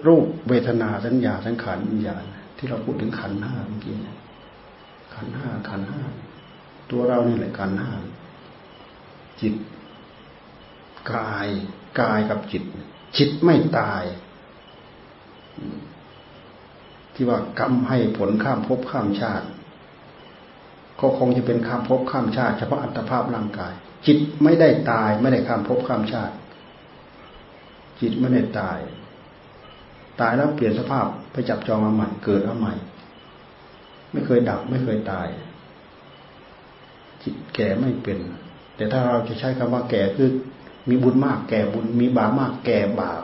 รูปเวทนาสัญญาสังขารวิญญาณที่เราพูดถึงขันห้าเมื่อกี้ขันห้าขันห้าตัวเรานี่แหละขันห้าจิตกายกายกับจิต จิตไม่ตาย ที่ว่ากรรมให้ผลข้ามภพข้ามชาติ ก็คงจะเป็นข้ามภพข้ามชาติ เฉพาะอัตภาพร่างกาย จิตไม่ได้ตายไม่ได้ข้ามภพข้ามชาติ จิตไม่ได้ตาย ตายแล้วเปลี่ยนสภาพไปจับจองมาใหม่เกิดเอาใหม่ ไม่เคยดับไม่เคยตาย จิตแก่ไม่เป็น แต่ถ้าเราจะใช้คำว่าแก่คือมีบุญมากแก่บุญมีบาปมากแก่บาป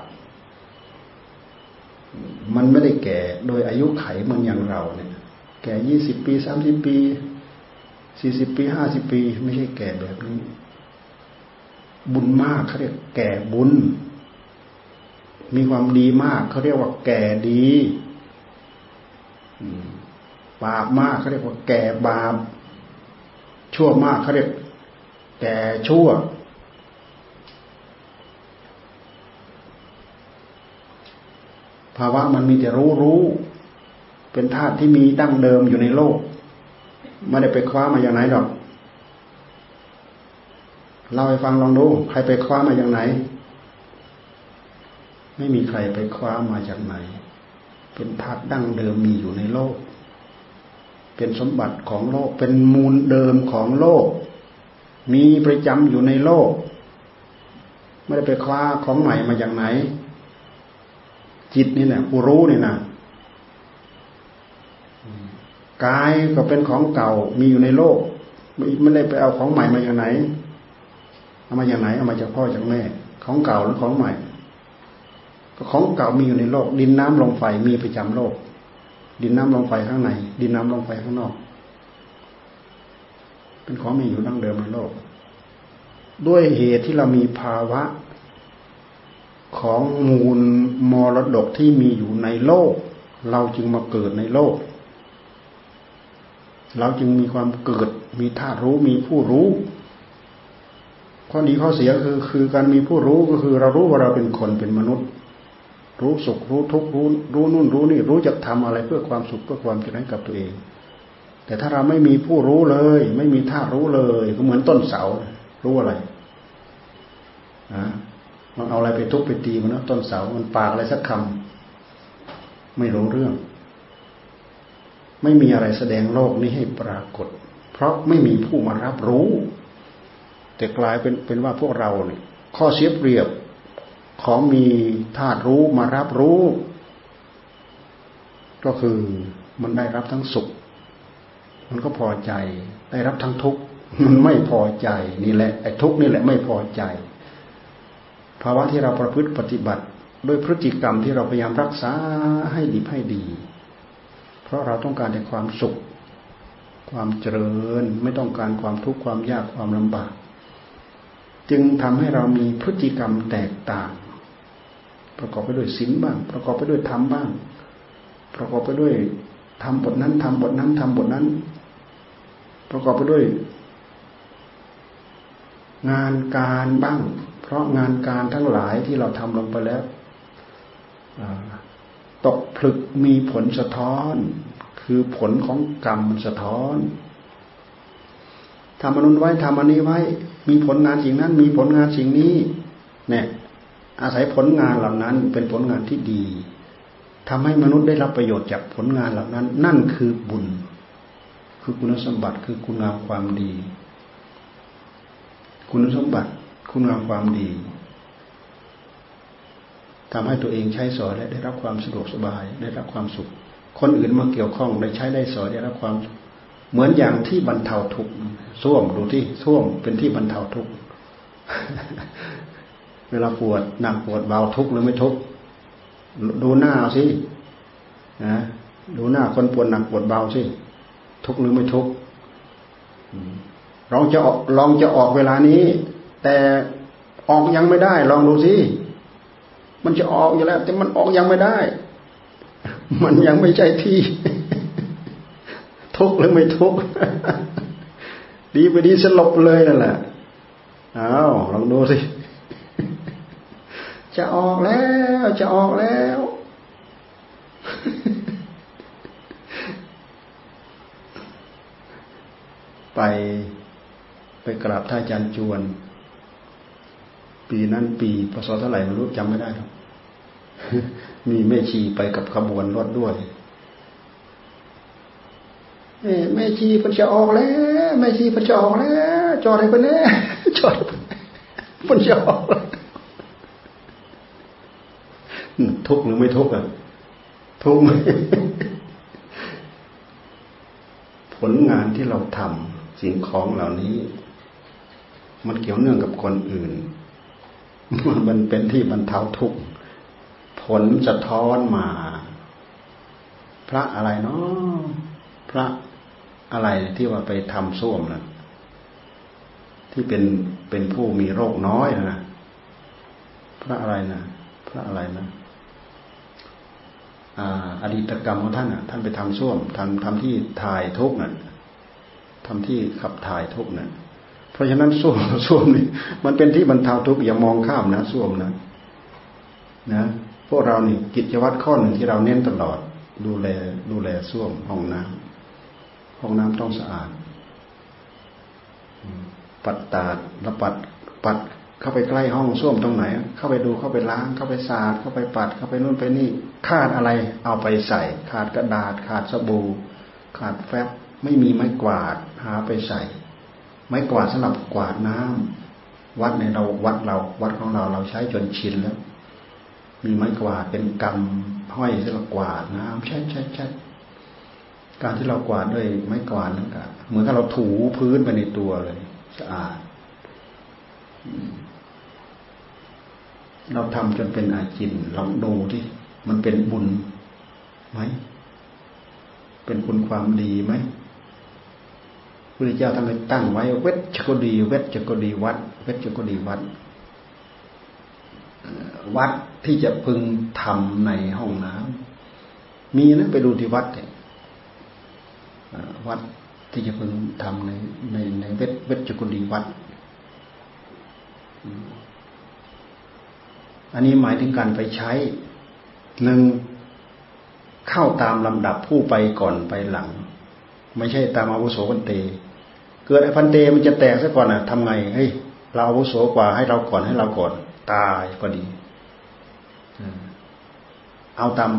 มันไม่ได้แก่โดยอายุไขเหมือนอย่างเราเนี่ย แก่ยี่สิบปีสามสิบปี สี่สิบปีห้าสิบปี ไม่ใช่แก่แบบนี้ บุญมากเขาเรียกแก่บุญ มีความดีมากเขาเรียกว่าแก่ดีบาปมากเขาเรียกว่าแก่บาปชั่วมากเขาเรียกแก่ชั่ว ภาวะมันมีแต่รู้รู้เป็นธาตุที่มีดั้งเดิมอยู่ในโลก ไม่ได้ไปคว้ามาอย่างไหนหรอกเล่าให้ฟังลองดู ใครไปคว้ามาอย่างไหน ไม่มีใครไปคว้ามาจากไหน เป็นธาตุดั้งเดิมมีอยู่ในโลก เป็นสมบัติของโลก เป็นมูลเดิมของโลก มีประจำอยู่ในโลก ไม่ได้ไปคว้าของใหม่มาจากไหน จิตนี่แหละผู้รู้นี่นะ กายก็เป็นของเก่ามีอยู่ในโลกไม่ได้ไปเอาของใหม่มาจากไหนเอามาจากไหนเอามาจากพ่อจากแม่ ของเก่าหรือของใหม่ก็ของเก่ามีอยู่ในโลก ดินน้ำลมไฟมีประจำโลก ดินน้ำลมไฟข้างใน ดินน้ำลมไฟข้างนอก เป็นของมีอยู่ดั้งเดิมในโลก ด้วยเหตุที่เรามีภาวะ ของมูลมรดกที่มีอยู่ในโลก เราจึงมาเกิดในโลก เราจึงมีความเกิด มีธาตุรู้มีผู้รู้ ข้อดีข้อเสียคือคือการมีผู้รู้ก็คือ เรารู้ว่าเราเป็นคนเป็นมนุษย์ รู้สุขรู้ทุกข์รู้รู้นู่นรู้นี่รู้จะทำอะไรเพื่อความสุขเพื่อความเจริญกับตัวเอง แต่ถ้าเราไม่มีผู้รู้เลย ไม่มีธาตุรู้เลย ก็เหมือนต้นเสา รู้อะไรนะมันเอาอะไรไปทุบไปตีมันนะต้นเสามันปากอะไรสักคำไม่รู้เรื่อง ไม่มีอะไรแสดงโลกนี้ให้ปรากฏ เพราะไม่มีผู้มารับรู้ แต่กลายเป็นเป็นว่าพวกเราเนี่ยข้อเสียเปรียบของมีธาตุรู้มารับรู้ ก็คือมันได้รับทั้งสุข มันก็พอใจ ได้รับทั้งทุกข์มันไม่พอใจนี่แหละไอ้ทุกข์นี่แหละไม่พอใจ ภาวะที่เราประพฤติปฏิบัติ ด้วยพฤติกรรมที่เราพยายามรักษาให้ดีให้ดี เพราะเราต้องการแต่ความสุข ความเจริญ ไม่ต้องการความทุกข์ความยากความลำบาก จึงทำให้เรามีพฤติกรรมแตกต่าง ประกอบไปด้วยศีลบ้าง ประกอบไปด้วยธรรมบ้าง ประกอบไปด้วยทำบทนั้นทำบทนั้นทำบทนั้น ประกอบไปด้วย งานการบ้าง เพราะงานการทั้งหลายที่เราทำลงไปแล้ว ตกผลึกมีผลสะท้อน คือผลของกรรมสะท้อนทำอนุนไว้ทำอันนี้ไว้ มีผลงานสิ่งนั้น มีผลงานสิ่งนี้ เนี่ย อาศัยผลงานเหล่านั้นเป็นผลงานที่ดีทำให้มนุษย์ได้รับประโยชน์จากผลงานเหล่านั้น นั่นคือบุญ คือคุณสมบัติคือคุณงามความดี คุณสมบัติ คุณงามความดี ทำให้ตัวเองใช้สอยและได้รับความสะดวกสบายได้รับความสุข คนอื่นมาเกี่ยวข้องได้ใช้ได้สอยได้รับความ เหมือนอย่างที่บรรเทาทุกข์ส้วมดูที่ส้วมเป็นที่บรรเทาทุกข์เวลาปวดหนักปวดเบาทุกข์หรือไม่ทุกข์ดูหน้าสินะดูหน้าคนปวดหนักปวดเบาสิทุกหรือไม่ทุกลองจะออกลองจะออกเวลานี้ แต่ออกยังไม่ได้ ลองดูสิ มันจะออกอยู่แล้ว แต่มันออกยังไม่ได้ มันยังไม่ใช่ที่ ทุกหรือไม่ทุกดีไปดีสลบเลยนั่นแหละอ้าวลองดูสิจะออกแล้ว จะออกแล้ว ไปไปกราบท่านอาจารย์จวน ปีนั้นปีพศเท่าไหร่ไม่รู้จำไม่ได้หรอก มีแม่ชีไปกับขบวนรถด้วยแม่ชีพันจะออกแล้วแม่ชีพันจะออกแล้วจอดให้เพิ่นแน่จอดพันจะออกทุกหรือไม่ทุกอะทุกไหมผลงานที่เราทำสิ่งของเหล่านี้ มันเกี่ยวเนื่องกับคนอื่น มันเป็นที่บรรเทาทุกข์ ผลสะท้อนมา พระอะไรเนาะพระอะไรที่ว่าไปทำส้วมนะที่เป็นเป็นผู้มีโรคน้อยนะพระอะไรนะพระอะไรนะอดีตกรรมของท่านอะ ท่านไปทำส้วมทำทำที่ถ่ายทุกน่ะทำที่ขับถ่ายทุกน่ะ เพราะฉะนั้นส้วมส้วมนี่มันเป็นที่บรรเทาทุกข์อย่ามองข้ามนะส้วมนะนะ พวกเรานี่กิจวัตรข้อหนึ่งที่เราเน้นตลอด ดูแลดูแลส้วมห้องน้ำห้องน้ำต้องสะอาด ปัดตาดระปัดปัดเข้าไปใกล้ห้องส้วมตรงไหน เข้าไปดูเข้าไปล้าง เข้าไปสาดเข้าไปปัด เข้าไปนู่นไปนี่ขาดอะไร เอาไปใส่ ขาดกระดาษ ขาดสบู่ ขาดแฟบไม่มีไม้กวาดหาไปใส่ ไม้กวาดสำหรับกวาดน้ำวัดในเราวัดเรา วัดของเราเราใช้จนชินแล้ว มีไม้กวาดเป็นกำห้อยสำหรับกวาดน้ำใช่ใช่ใช่การที่เรากวาดด้วยไม้กวาดนั่นก็เหมือนกับเราถูพื้นไปในตัวเลยสะอาดเราทำจนเป็นอาจินลองดูที่มันเป็นบุญไหม เป็นคุณความดีไหมพระเจ้าท่านไปตั้งไว้ เวชก็ดี เวชก็ดีวัด เวชก็ดีวัด วัดที่จะพึงทำในห้องน้ำมีนะไปดูที่วัดเนี่ยวัดที่จะพึงทำในในในเวชเวชก็ดีวัด อันนี้หมายถึงการไปใช้หนึ่งเข้าตามลำดับผู้ไปก่อนไปหลัง ไม่ใช่ตามอาวุโสพันเต เกิดไอ้พันเตมันจะแตกซะก่อนอะทำไงเฮ้ยเราอาวุโสกว่าให้เราก่อนให้เราก่อน ตายก็ดี เอาตาม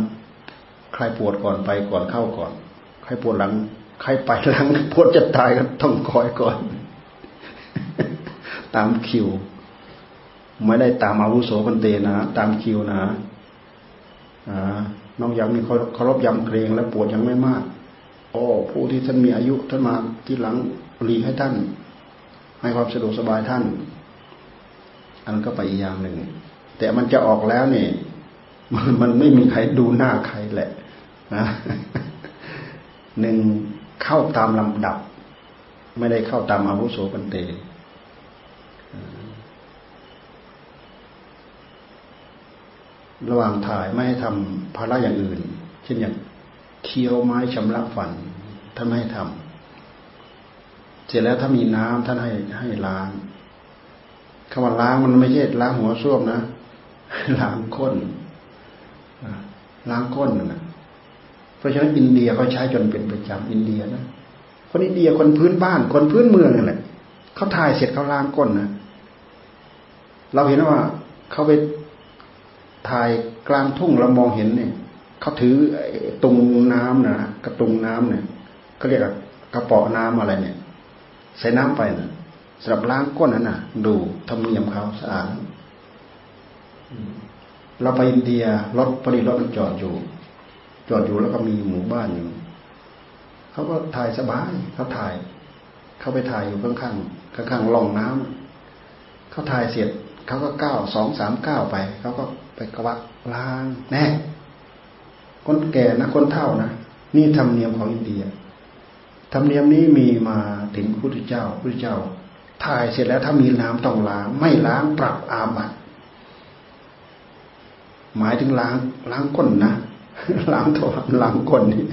ใครปวดก่อนไปก่อนเข้าก่อน ใครปวดหลัง ใครไปหลังปวดจะตายก็ต้องคอยก่อน ตามคิว ไม่ได้ตามอาวุโสกันเตนะ ตามคิวนะน้องยังมีเคารพยำเกรงและปวดยังไม่มากโอ้ผู้ที่ท่านมีอายุท่านมาที่หลังหลีให้ท่านให้ความสะดวกสบายท่าน อันก็ไปอีกอย่างหนึ่ง แต่มันจะออกแล้วเนี่ยมันมันไม่มีใครดูหน้าใครแหละนะหนึ่งเข้าตามลำดับ ไม่ได้เข้าตามอาวุโสกันเตระหว่างถ่ายไม่ให้ทำภาระอย่างอื่น เช่นอย่างเคี้ยวไม้ชำระฟันท่านไม่ให้ทำเสร็จแล้วถ้ามีน้ำท่านให้ให้ล้าง คำว่าล้างมันไม่ใช่ล้างหัวส้วมนะล้างก้นล้างก้นนะเพราะฉะนั้นอินเดียเขาใช้จนเป็นประจำอินเดียนะคนอินเดียคนพื้นบ้าน คนพื้นเมืองนั่นแหละเขาถ่ายเสร็จเขาล้างก้นนะเราเห็นว่าเขาไปถ่ายกลางทุ่งเรามองเห็นเนี่ยเขาถือตุงน้ำนะกระตุงน้ำเนี่ยเขาเรียกกระเป๋าน้ำอะไรเนี่ย ใส่น้ำไปนะ สำหรับล้างก้นนั่นน่ะ ดูทำเนียมเขาสะอาดเราไปอินเดียรถพอดีรถมันจอดอยู่ จอดอยู่แล้วก็มีหมู่บ้านอยู่เขาก็ถ่ายสบายเขาถ่าย เขาไปถ่ายอยู่ข้างๆข้างๆล่องน้ำเขาถ่ายเสร็จเขาก็ก้าวสองสามก้าวไปเขาก็ไปกวักล้างแน่คนแก่นะคนเฒ่านะนี่ธรรมเนียมของอินเดียธรรมเนียมนี้มีมาถึงพระพุทธเจ้าพระพุทธเจ้า ถ่ายเสร็จแล้วถ้ามีน้ำต้องล้าง ไม่ล้างปรับอาบัติหมายถึงล้าง ล้างก้นนะล้างท้องล้างก้นนี่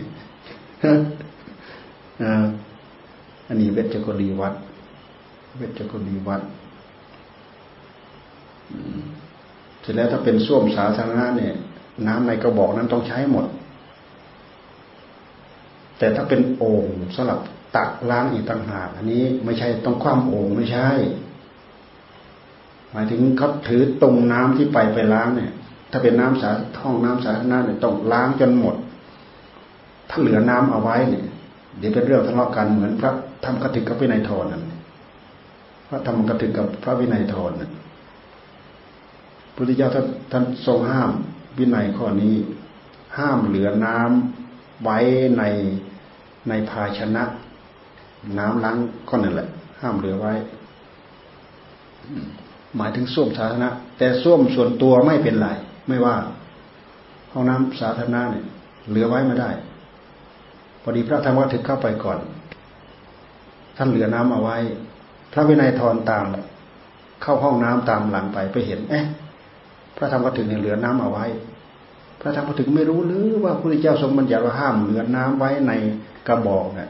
อันนี้เวชกรีวัดเวชกรีวัดเสร็จแล้วถ้าเป็นส้วมสาธารณะเนี่ย น้ำในกระบอกนั้นต้องใช้หมด แต่ถ้าเป็นโอ่งสำหรับ ตักล้างอีกต่างหากอันนี้ไม่ใช่ต้องคว่ำโอ่งไม่ใช่ หมายถึงเขาถือตรงน้ำที่ไปไปล้างเนี่ย ถ้าเป็นน้ำสาท้องน้ำสาธารณะเนี่ยต้องล้างจนหมด ถ้าเหลือน้ำเอาไว้เนี่ย เดี๋ยวเป็นเรื่องทะเลาะกันเหมือนพระทำกระถึกกับวินัยทรนั่นพระทำกระถึกกับพระวินัยทรนั่นพุทธเจ้าท่านท่านทรงห้ามวินัยข้อนี้ ห้ามเหลือน้ำไว้ในในภาชนะ น้ำล้างก็นั่นแหละ ห้ามเหลือไว้ หมายถึงส้วมสาธารณะ แต่ส้วมส่วนตัวไม่เป็นไร ไม่ว่า ห้องน้ำสาธารณะเนี่ย เหลือไว้ไม่ได้ พอดีพระธรรมก็ถึงเข้าไปก่อน ท่านเหลือน้ำเอาไว้ พระวินัยทรตาม เข้าห้องน้ำตามหลังไปไปเห็น เอ๊ะ พระธรรมกถึงเนี่ยเหลือน้ำเอาไว้พระธรรมกถึงไม่รู้หรือว่าพระพุทธเจ้าทรงบัญญัติว่าห้ามเหลือน้ำไว้ในกระบอกเนี่ย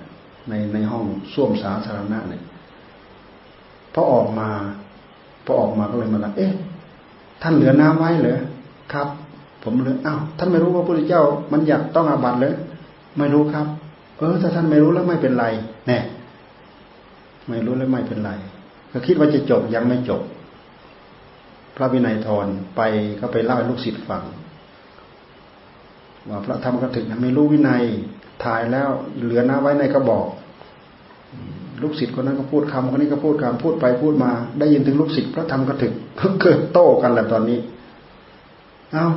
ในในห้องส้วมสาธารณะเนี่ยพอออกมาพอออกมาก็เลยมาละเอ๊ะ ท่านเหลือน้ำไว้เหรอครับ ผมเลยอ้าวท่านไม่รู้ว่าพระพุทธเจ้า มันอยากต้องอาบัตเลยไม่รู้ครับ เออถ้าท่านไม่รู้แล้วไม่เป็นไรแน่ไม่รู้แล้วไม่เป็นไรก็คิดว่าจะจบยังไม่จบ พระวินัยทรไปก็ไปเล่าให้ลูกศิษย์ฟังว่าพระธรรมกถึกไม่รู้วินัย ถ่ายแล้วเหลือน้าไว้ในกระบอก ลูกศิษย์คนนั้นก็พูดคำคนนี้ก็พูดคำพูดไปพูดมา ได้ยินถึงลูกศิษย์พระธรรมกถึกเกิดโต้กันแหละตอนนี้ เอา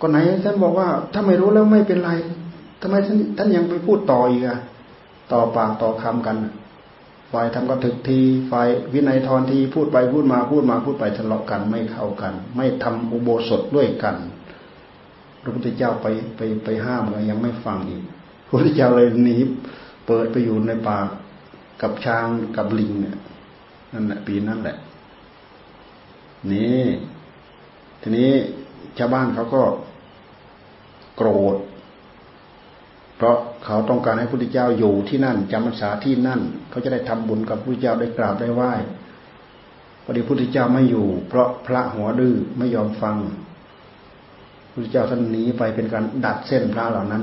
ก็ไหนท่านบอกว่า ถ้าไม่รู้แล้วไม่เป็นไรทำไมท่านท่านยังไปพูดต่ออีกอะต่อปากต่อคำกันฝ่ายทำกระถึกทีฝ่ายวินัยทรทีพูดไปพูดมาพูดมาพูดไปทะเลาะกันไม่เข้ากัน ไม่ทำอุโบสถด้วยกันพระพุทธเจ้าไปไปไปห้ามเลยยังไม่ฟังอีก พระพุทธเจ้าเลยหนีเปิดไปอยู่ในป่ากับช้างกับลิงเนี่ยนั่นแหละปีนั่นแหละ นี่ทีนี้ชาวบ้านเขาก็โกรธ เพราะเขาต้องการให้พระพุทธเจ้าอยู่ที่นั่นจำพรรษาที่นั่น เขาจะได้ทำบุญกับพระพุทธเจ้าได้กราบได้ไหว้พอดีพระพุทธเจ้าไม่อยู่ เพราะพระหัวดื้อไม่ยอมฟังพระพุทธเจ้าท่านหนีไปเป็นการดัดเส้นพระเหล่านั้น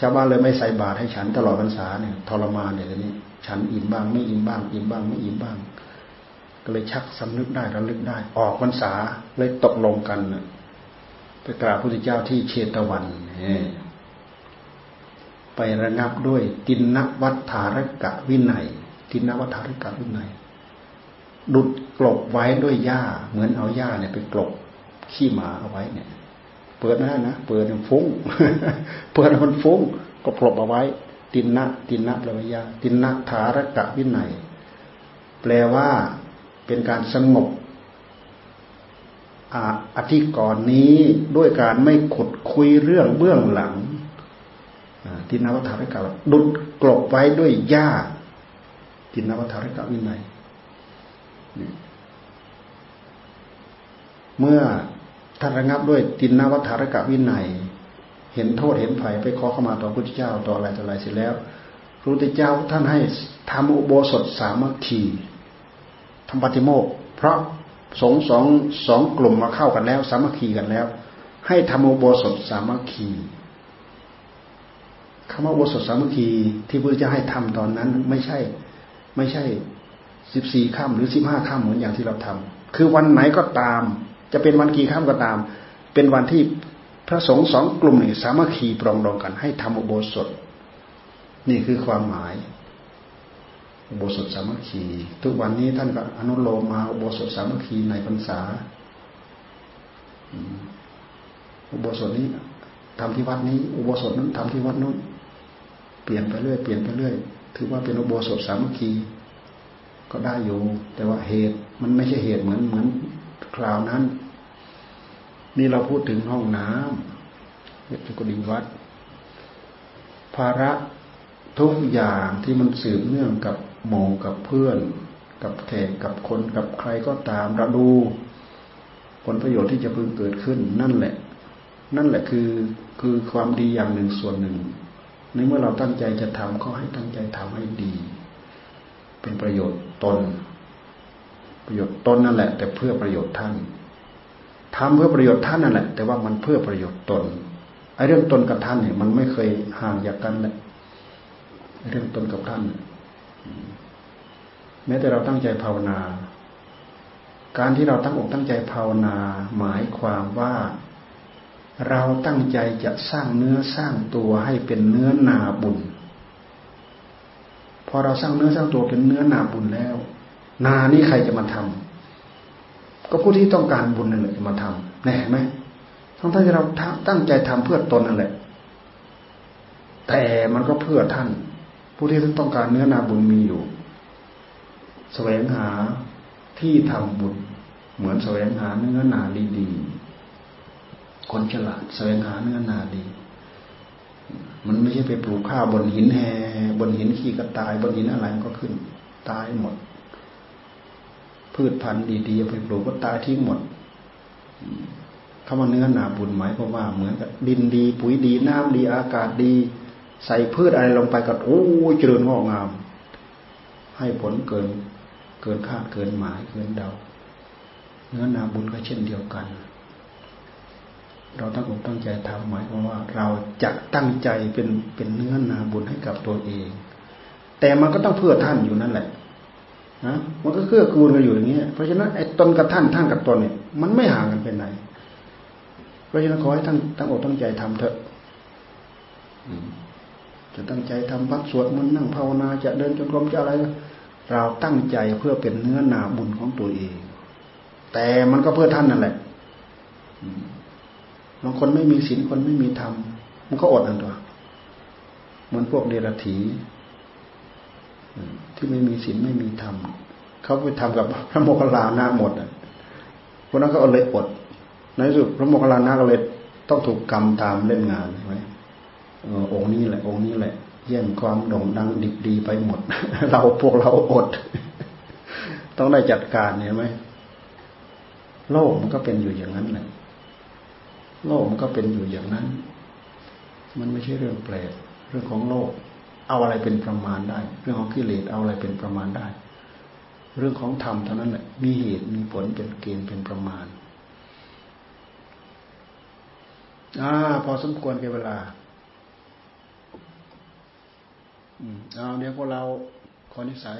ชาวบ้านเลยไม่ใส่บาตรให้ฉันตลอดพรรษาเนี่ยทรมานเนี่ยทีนี้ ฉันอิ่มบ้างไม่อิ่มบ้างอิ่มบ้างไม่อิ่มบ้าง ก็เลยชักสำนึกได้ระลึกได้ ออกพรรษาเลยตกลงกันไปกราบพระพุทธเจ้าที่เชตวันไประงับด้วย ตินนวัฏฐารกะวินัย ตินนวัฏฐารกะวินัย ดุดกลบไว้ด้วยหญ้า เหมือนเอาหญ้าเนี่ยไปกลบขี้หมาเอาไว้เนี่ย เปิดไม่ได้นะเปิดมันฟุ้ง เปิดมันฟุ้ง ก็กลบเอาไว้ ตินนะตินนะปลว่าหญ้าตินนะฐารกะวินัยแปลว่าเป็นการสงบอธิกรณ์นี้ด้วยการไม่ขุดคุยเรื่องเบื้องหลังทินวัฏริกะดุดกลบไว้ด้วยหญ้าทินวัฏริกะวินัยเมื่อ ท่านระงับด้วยตินนวัฏารกะวินัย เห็นโทษเห็นภัยไปขอเข้ามาต่อพระพุทธเจ้าต่ออะไรต่ออะไรเสร็จแล้วพระพุทธเจ้าท่านให้ทำอุโบสถสามัคคีทำปฏิโมกเพราะสงสองสองกลุ่มมาเข้ากันแล้ว สามัคคีกันแล้ว ให้ทำอุโบสถสามัคคีคำว่าอุโบสถสามัคคีที่พระเจ้าให้ทำตอนนั้น ไม่ใช่ ไม่ใช่สิบสี่ค่ำหรือสิบห้าค่ำเหมือนอย่างที่เราทำคือวันไหนก็ตาม จะเป็นวันกี่ค่ำก็ตาม เป็นวันที่พระสงฆ์สองกลุ่มนี่สามัคคีปรองดองกัน ให้ทำอุโบสถ นี่คือความหมายอุโบสถสามัคคีทุกวันนี้ท่านก็อนุโลมมาอุโบสถสามัคคีในพรรษาอุโบสถนี้ทำที่วัดนี้ อุโบสถนั้นทำที่วัดนู้นเปลี่ยนไปเรื่อยเปลี่ยนไปเรื่อยถือว่าเป็นอุโบสถสามัคคีก็ได้อยู่ แต่ว่าเหตุมันไม่ใช่เหตุเหมือนเหมือน คราวนั้น นี่เราพูดถึงห้องน้ำเรียกกุฏิวัดภาระทุกอย่างที่มันสืบเนื่องกับหมู่กับเพื่อน กับแขกกับคนกับใครก็ตามเราดูผลประโยชน์ที่จะพึงเกิดขึ้น นั่นแหละ นั่นแหละคือคือความดีอย่างหนึ่งส่วนหนึ่งในเมื่อเราตั้งใจจะทำก็ให้ตั้งใจทำให้ดี เป็นประโยชน์ตน ประโยชน์ตนนั่นแหละ แต่เพื่อประโยชน์ท่านทำเพื่อประโยชน์ท่านนั่นแหละ แต่ว่ามันเพื่อประโยชน์ตนไอ้เรื่องตนกับท่านเนี่ย มันไม่เคยห่างจากกันเลยเรื่องตนกับท่านแม้แต่เราตั้งใจภาวนา การที่เราตั้งอกตั้งใจภาวนา หมายความว่าเราตั้งใจจะสร้างเนื้อสร้างตัวให้เป็นเนื้อนาบุญ พอเราสร้างเนื้อสร้างตัวเป็นเนื้อนาบุญแล้ว นานี้ใครจะมาทำก็ผู้ที่ต้องการบุญนั่นแหละจะมาทำแน่ไหมทั้งที่เราตั้งใจทำเพื่อตนนั่นแหละ แต่มันก็เพื่อท่าน ผู้ที่ท่านต้องการเนื้อนาบุญมีอยู่ แสวงหาที่ทำบุญ เหมือนแสวงหาเนื้อนาดีๆคนฉลาดแสวงหาเนื้อนาดีมันไม่ใช่ไปปลูกข้าวบนหินแหบนหินขี้กระตาย บนหินอะไรก็ขึ้น ตายหมด พืชพันธุ์ดีๆไปปลูกก็ตายทิ้งหมดคำว่าเนื้อนาบุญหมายความว่าเหมือนกับดินดี ปุ๋ยดีน้ำดีอากาศดี ใส่พืชอะไรลงไปก็โอ้เจริญงอกงาม ให้ผลเกินเกินคาดเกินหมายเกินเดา เนื้อนาบุญก็เช่นเดียวกัน เราตั้งอกตั้งใจทำหมายความว่า เราจะตั้งใจเป็นเป็นเนื้อนาบุญให้กับตัวเอง แต่มันก็ต้องเพื่อท่านอยู่นั่นแหละนะ มันก็เกื้อกูลกันอยู่อย่างนี้เพราะฉะนั้นไอ้ตนกับท่านท่านกับตนเนี่ย มันไม่ห่างกันเป็นไหน เพราะฉะนั้นขอให้ท่านตั้งอกตั้งใจทำเถอะจะตั้งใจทำพักสวดมนต์นั่งภาวนาจะเดินจงกรมจะอะไร เราตั้งใจเพื่อเป็นเนื้อนาบุญของตัวเอง แต่มันก็เพื่อท่านนั่นแหละบางคนไม่มีศีลคนไม่มีธรรมมันก็อดอันตัวเหมือนพวกเดรัจฉี ที่ไม่มีศีลไม่มีธรรมเขาไปทำกับพระโมคคัลลานะหมดอะพวกนั้นก็เลยอด ในสุดพระโมคคัลลานะก็เลยต้องถูกกรรมตามเล่นงานใช่ไหมองค์นี้แหละ องค์นี้แหละแย่งความโด่งดังดิบดีไปหมด เราพวกเราอด ต้องได้จัดการเห็นไหมโลกมันก็เป็นอยู่อย่างนั้นแหละโลกมันก็เป็นอยู่อย่างนั้น มันไม่ใช่เรื่องแปลกเรื่องของโลก เอาอะไรเป็นประมาณได้ เรื่องของกิเลสเอาอะไรเป็นประมาณได้ เรื่องของธรรมเท่านั้นแหละมีเหตุมีผลเป็นเกณฑ์เป็นประมาณอ่าพอสมควรแก่เวลาอืมเอาเดี๋ยวพวกเราขอนิสัย